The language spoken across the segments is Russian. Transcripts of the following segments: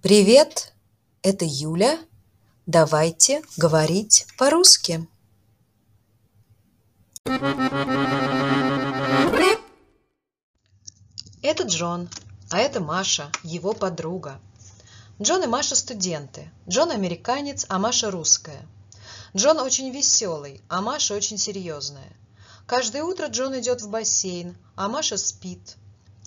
Привет, это Юля. Давайте говорить по-русски. Это Джон, а это Маша, его подруга. Джон и Маша студенты. Джон американец, а Маша русская. Джон очень веселый, а Маша очень серьезная. Каждое утро Джон идет в бассейн, а Маша спит.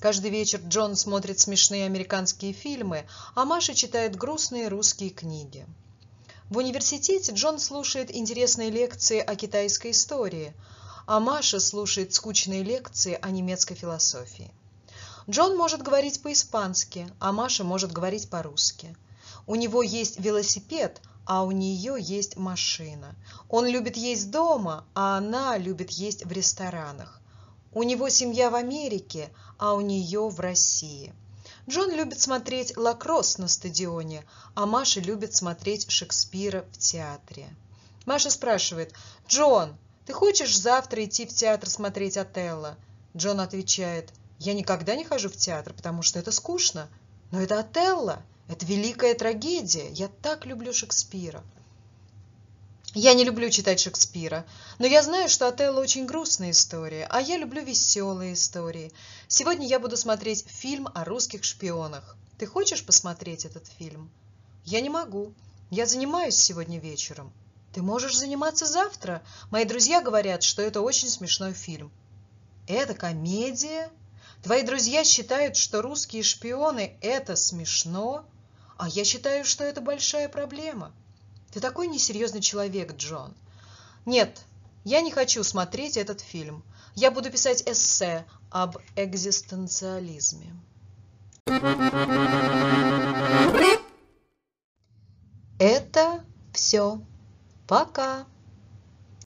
Каждый вечер Джон смотрит смешные американские фильмы, а Маша читает грустные русские книги. В университете Джон слушает интересные лекции о китайской истории, а Маша слушает скучные лекции о немецкой философии. Джон может говорить по-испански, а Маша может говорить по-русски. У него есть велосипед, а у нее есть машина. Он любит есть дома, а она любит есть в ресторанах. У него семья в Америке, а у нее в России. Джон любит смотреть лакросс на стадионе, а Маша любит смотреть Шекспира в театре. Маша спрашивает, «Джон, ты хочешь завтра идти в театр смотреть Отелло?» Джон отвечает, «Я никогда не хожу в театр, потому что это скучно. Но это Отелло, это великая трагедия. Я так люблю Шекспира». Я не люблю читать Шекспира, но я знаю, что Отелло очень грустная история, а я люблю веселые истории. Сегодня я буду смотреть фильм о русских шпионах. Ты хочешь посмотреть этот фильм? Я не могу. Я занимаюсь сегодня вечером. Ты можешь заниматься завтра. Мои друзья говорят, что это очень смешной фильм. Это комедия? Твои друзья считают, что русские шпионы – это смешно, а я считаю, что это большая проблема. Ты такой несерьезный человек, Джон. Нет, я не хочу смотреть этот фильм. Я буду писать эссе об экзистенциализме. Это все. Пока.